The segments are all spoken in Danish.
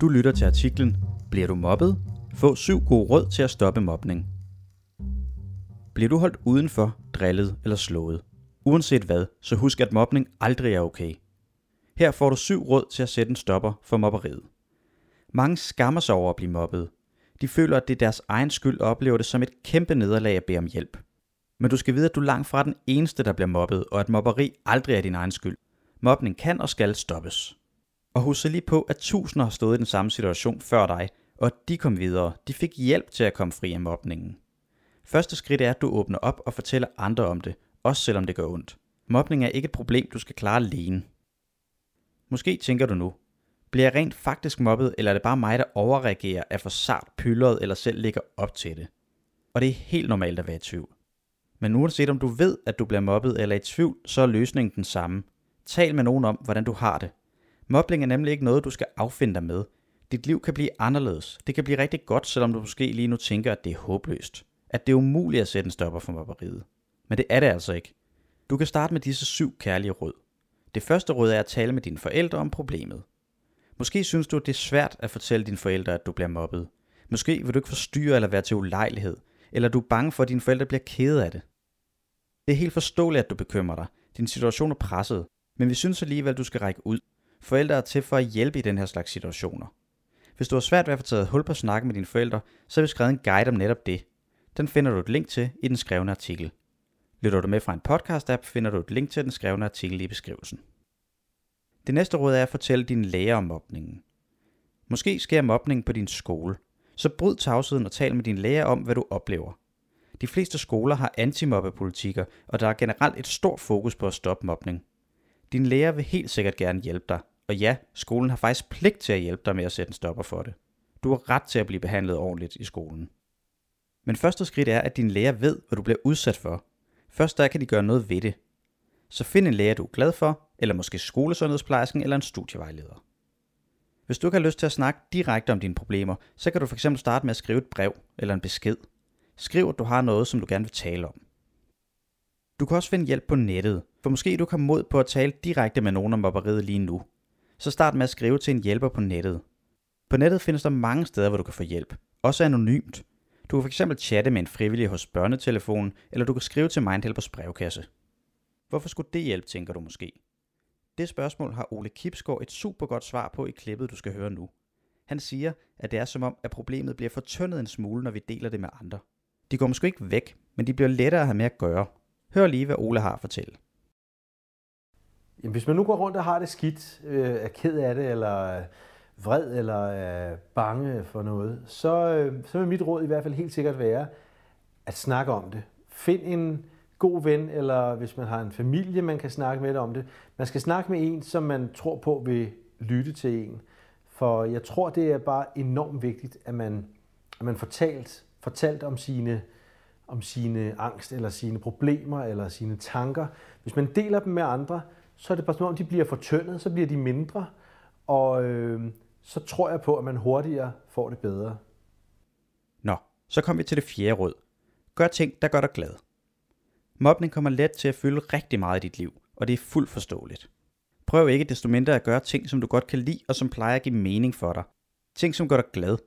Du lytter til artiklen Bliver du mobbet? Få syv gode råd til at stoppe mobning. Bliver du holdt udenfor, drillet eller slået? Uanset hvad, så husk at mobning aldrig er okay. Her får du syv råd til at sætte en stopper for mobberiet. Mange skammer sig over at blive mobbet. De føler, at det er deres egen skyld og oplever det som et kæmpe nederlag at bede om hjælp. Men du skal vide, at du er langt fra den eneste, der bliver mobbet, og at mobberi aldrig er din egen skyld. Mobning kan og skal stoppes. Og husk lige på, at tusinder har stået i den samme situation før dig, og at de kom videre. De fik hjælp til at komme fri af mobningen. Første skridt er, at du åbner op og fortæller andre om det, også selvom det gør ondt. Mobning er ikke et problem, du skal klare alene. Måske tænker du nu, bliver jeg rent faktisk mobbet, eller er det bare mig, der overreagerer, er for sart pyldret eller selv ligger op til det? Og det er helt normalt at være i tvivl. Men uanset om du ved, at du bliver mobbet eller er i tvivl, så er løsningen den samme. Tal med nogen om, hvordan du har det. Mobling er nemlig ikke noget, du skal affinde dig med. Dit liv kan blive anderledes. Det kan blive rigtig godt, selvom du måske lige nu tænker, at det er håbløst. At det er umuligt at sætte en stopper for mobberiet. Men det er det altså ikke. Du kan starte med disse syv kærlige råd. Det første råd er at tale med dine forældre om problemet. Måske synes du, at det er svært at fortælle dine forældre, at du bliver mobbet. Måske vil du ikke forstyrre eller være til ulejlighed, eller du er bange for, at dine forældre bliver kede af det. Det er helt forståeligt, at du bekymrer dig. Din situation er presset, men vi synes alligevel, at du skal række ud. Forældre er til for at hjælpe i den her slags situationer. Hvis du har svært ved at få taget hul på snakken med dine forældre, så har vi skrevet en guide om netop det. Den finder du et link til i den skrevne artikel. Lytter du med fra en podcast-app, finder du et link til den skrevne artikel i beskrivelsen. Det næste råd er at fortælle dine lærer om mobningen. Måske sker mobning på din skole. Så bryd tavsheden og tal med din lærer om, hvad du oplever. De fleste skoler har antimobbepolitikker, og der er generelt et stort fokus på at stoppe mobning. Din lærer vil helt sikkert gerne hjælpe dig, og ja, skolen har faktisk pligt til at hjælpe dig med at sætte en stopper for det. Du har ret til at blive behandlet ordentligt i skolen. Men første skridt er, at din lærer ved, hvad du bliver udsat for. Først der kan de gøre noget ved det. Så find en lærer, du er glad for, eller måske skolesundhedsplejersken eller en studievejleder. Hvis du ikke har lyst til at snakke direkte om dine problemer, så kan du fx starte med at skrive et brev eller en besked. Skriv, at du har noget, som du gerne vil tale om. Du kan også finde hjælp på nettet, for måske du kan mod på at tale direkte med nogen om mobberiet lige nu. Så start med at skrive til en hjælper på nettet. På nettet findes der mange steder, hvor du kan få hjælp, også anonymt. Du kan fx chatte med en frivillig hos børnetelefonen, eller du kan skrive til Mindhelpers brevkasse. Hvorfor skulle det hjælpe, tænker du måske? Det spørgsmål har Ole Kipsgaard et super godt svar på i klippet, du skal høre nu. Han siger, at det er som om, at problemet bliver fortyndet en smule, når vi deler det med andre. De går måske ikke væk, men de bliver lettere at have med at gøre. Hør lige, hvad Ole har at fortælle. Jamen, hvis man nu går rundt og har det skidt, øh, er ked af det, eller vred, eller er bange for noget, så, øh, så vil mit råd i hvert fald helt sikkert være at snakke om det. Find en god ven, eller hvis man har en familie, man kan snakke med om det. Man skal snakke med en, som man tror på vil lytte til en. For jeg tror, det er bare enormt vigtigt, at man, at man fortalt, fortalt om sine, om sine angst, eller sine problemer, eller sine tanker. Hvis man deler dem med andre, så er det bare som om, de bliver fortyndet, så bliver de mindre, og øh, så tror jeg på, at man hurtigere får det bedre. Nå, så kom vi til det fjerde råd. Gør ting, der gør dig glad. Mobning kommer let til at fylde rigtig meget i dit liv, og det er fuldt forståeligt. Prøv ikke desto mindre at gøre ting, som du godt kan lide og som plejer at give mening for dig. Ting, som gør dig glad.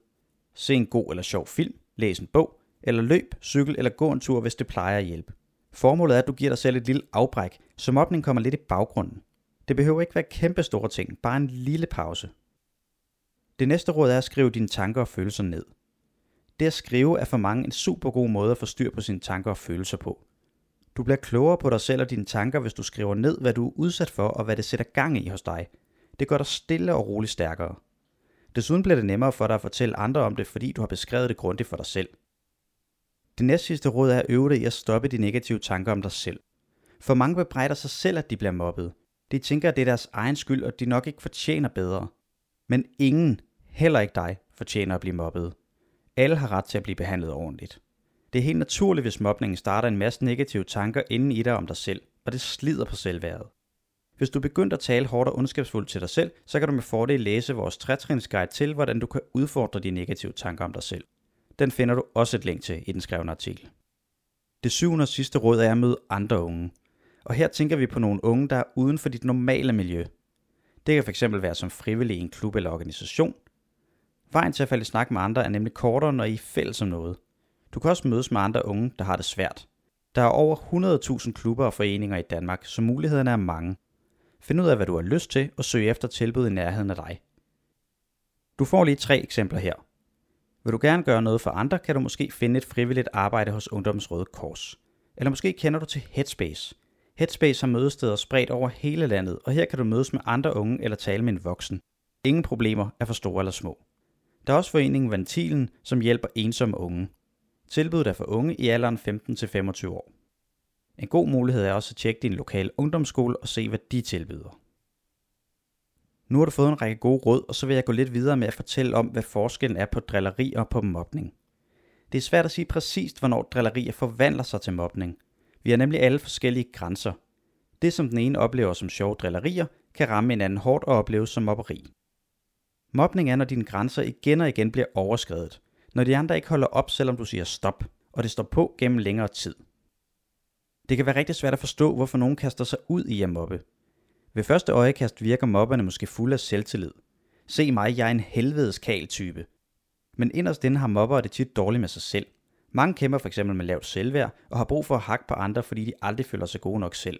Se en god eller sjov film, læs en bog, eller løb, cykel eller gå en tur, hvis det plejer at hjælpe. Formålet er, at du giver dig selv et lille afbræk, så mobning kommer lidt i baggrunden. Det behøver ikke være kæmpe store ting, bare en lille pause. Det næste råd er at skrive dine tanker og følelser ned. Det at skrive er for mange en super god måde at få styr på sine tanker og følelser på. Du bliver klogere på dig selv og dine tanker, hvis du skriver ned, hvad du er udsat for og hvad det sætter gang i hos dig. Det gør dig stille og roligt stærkere. Desuden bliver det nemmere for dig at fortælle andre om det, fordi du har beskrevet det grundigt for dig selv. Det næste sidste råd er at øve dig i at stoppe de negative tanker om dig selv. For mange bebrejder sig selv, at de bliver mobbet. De tænker, at det er deres egen skyld, og de nok ikke fortjener bedre. Men ingen, heller ikke dig, fortjener at blive mobbet. Alle har ret til at blive behandlet ordentligt. Det er helt naturligt, hvis mobningen starter en masse negative tanker inden i dig om dig selv, og det slider på selvværdet. Hvis du begynder at tale hårdt og ondskabsfuldt til dig selv, så kan du med fordel læse vores trætrinsguide til, hvordan du kan udfordre de negative tanker om dig selv. Den finder du også et link til i den skrevne artikel. Det syvende og sidste råd er at møde andre unge. Og her tænker vi på nogle unge, der er uden for dit normale miljø. Det kan fx være som frivillig i en klub eller organisation. Vejen til at falde i snak med andre er nemlig kortere, når I er fælles om noget. Du kan også mødes med andre unge, der har det svært. Der er over 100.000 klubber og foreninger i Danmark, så mulighederne er mange. Find ud af, hvad du har lyst til, og søg efter tilbud i nærheden af dig. Du får lige tre eksempler her. Vil du gerne gøre noget for andre, kan du måske finde et frivilligt arbejde hos Ungdommens Røde Kors. Eller måske kender du til Headspace. Headspace har mødesteder spredt over hele landet, og her kan du mødes med andre unge eller tale med en voksen. Ingen problemer er for store eller små. Der er også foreningen Ventilen, som hjælper ensomme unge. Tilbuddet er for unge i alderen 15-25 år. En god mulighed er også at tjekke din lokale ungdomsskole og se, hvad de tilbyder. Nu har du fået en række gode råd, og så vil jeg gå lidt videre med at fortælle om, hvad forskellen er på drilleri og på mobning. Det er svært at sige præcist, hvornår drillerier forvandler sig til mobning. Vi har nemlig alle forskellige grænser. Det, som den ene oplever som sjove drillerier, kan ramme en anden hårdt og opleves som mobberi. Mobning er, når dine grænser igen og igen bliver overskrevet. Når de andre ikke holder op, selvom du siger stop, og det står på gennem længere tid. Det kan være rigtig svært at forstå, hvorfor nogen kaster sig ud i at mobbe. Ved første øjekast virker mobberne måske fuld af selvtillid. Se mig, jeg er en helvedes type. Men inderst inde har mobbere det tit dårligt med sig selv. Mange kæmper f.eks. med lavt selvværd og har brug for at hakke på andre, fordi de aldrig føler sig gode nok selv.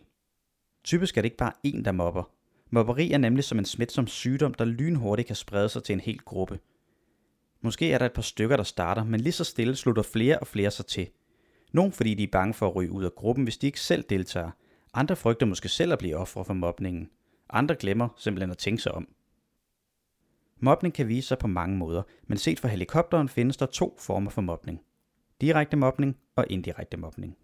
Typisk er det ikke bare én, der mobber. Mobberi er nemlig som en smitsom sygdom, der lynhurtigt kan sprede sig til en hel gruppe. Måske er der et par stykker, der starter, men lige så stille slutter flere og flere sig til. Nogle fordi de er bange for at ryge ud af gruppen, hvis de ikke selv deltager. Andre frygter måske selv at blive ofre for mobningen. Andre glemmer simpelthen at tænke sig om. Mobning kan vise sig på mange måder, men set fra helikopteren findes der to former for mobning. Direkte mobning og indirekte mobning.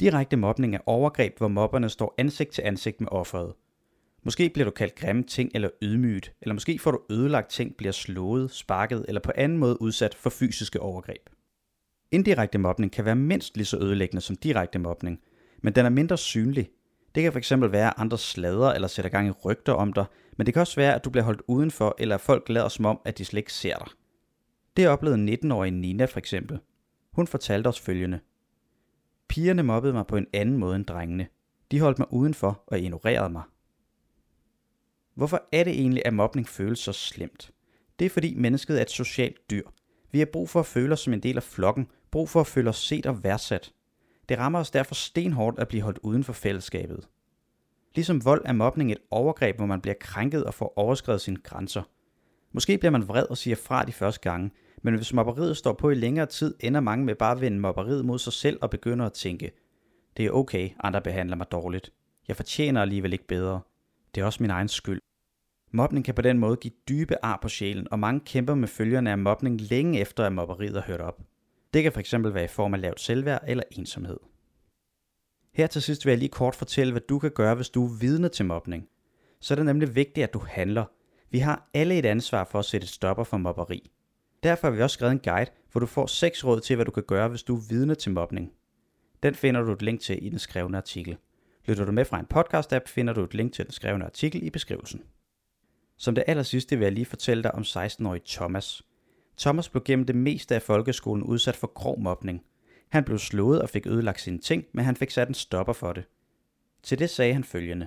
Direkte mobning er overgreb, hvor mobberne står ansigt til ansigt med offeret. Måske bliver du kaldt grimme ting eller ydmyget, eller måske får du ødelagt ting, bliver slået, sparket eller på anden måde udsat for fysiske overgreb. Indirekte mobning kan være mindst lige så ødelæggende som direkte mobning, men den er mindre synlig. Det kan fx være, at andre slader eller sætter gang i rygter om dig, men det kan også være, at du bliver holdt udenfor, eller at folk lader som om, at de slet ikke ser dig. Det oplevede 19-årige Nina for eksempel. Hun fortalte os følgende. Pigerne mobbede mig på en anden måde end drengene. De holdt mig udenfor og ignorerede mig. Hvorfor er det egentlig, at mobning føles så slemt? Det er fordi mennesket er et socialt dyr. Vi har brug for at føle os som en del af flokken, brug for at føle os set og værdsat. Det rammer os derfor stenhårdt at blive holdt uden for fællesskabet. Ligesom vold er mobning et overgreb, hvor man bliver krænket og får overskrevet sine grænser. Måske bliver man vred og siger fra de første gange, men hvis mobberiet står på i længere tid, ender mange med bare at vende mobberiet mod sig selv og begynder at tænke, det er okay, andre behandler mig dårligt. Jeg fortjener alligevel ikke bedre. Det er også min egen skyld. Mobning kan på den måde give dybe ar på sjælen, og mange kæmper med følgerne af mobning længe efter, at mobberiet er hørt op. Det kan fx være i form af lavt selvværd eller ensomhed. Her til sidst vil jeg lige kort fortælle, hvad du kan gøre, hvis du er vidne til mobning. Så er det nemlig vigtigt, at du handler. Vi har alle et ansvar for at sætte stopper for mobberi. Derfor har vi også skrevet en guide, hvor du får seks råd til, hvad du kan gøre, hvis du er vidne til mobning. Den finder du et link til i den skrevne artikel. Lytter du med fra en podcast-app, finder du et link til den skrevne artikel i beskrivelsen. Som det aller sidste vil jeg lige fortælle dig om 16-årige Thomas. Thomas blev gennem det meste af folkeskolen udsat for grov mobning. Han blev slået og fik ødelagt sine ting, men han fik sat en stopper for det. Til det sagde han følgende.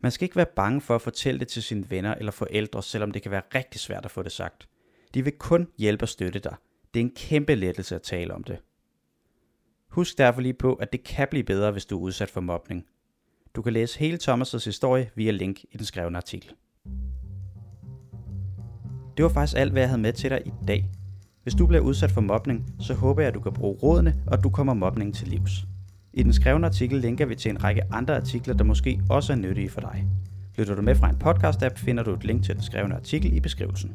Man skal ikke være bange for at fortælle det til sine venner eller forældre, selvom det kan være rigtig svært at få det sagt. De vil kun hjælpe og støtte dig. Det er en kæmpe lettelse at tale om det. Husk derfor lige på, at det kan blive bedre, hvis du er udsat for mobning. Du kan læse hele Thomas' historie via link i den skrevne artikel. Det var faktisk alt, hvad jeg havde med til dig i dag. Hvis du bliver udsat for mobning, så håber jeg, at du kan bruge rådene, og at du kommer mobningen til livs. I den skrevne artikel linker vi til en række andre artikler, der måske også er nyttige for dig. Lytter du med fra en podcast-app, finder du et link til den skrevne artikel i beskrivelsen.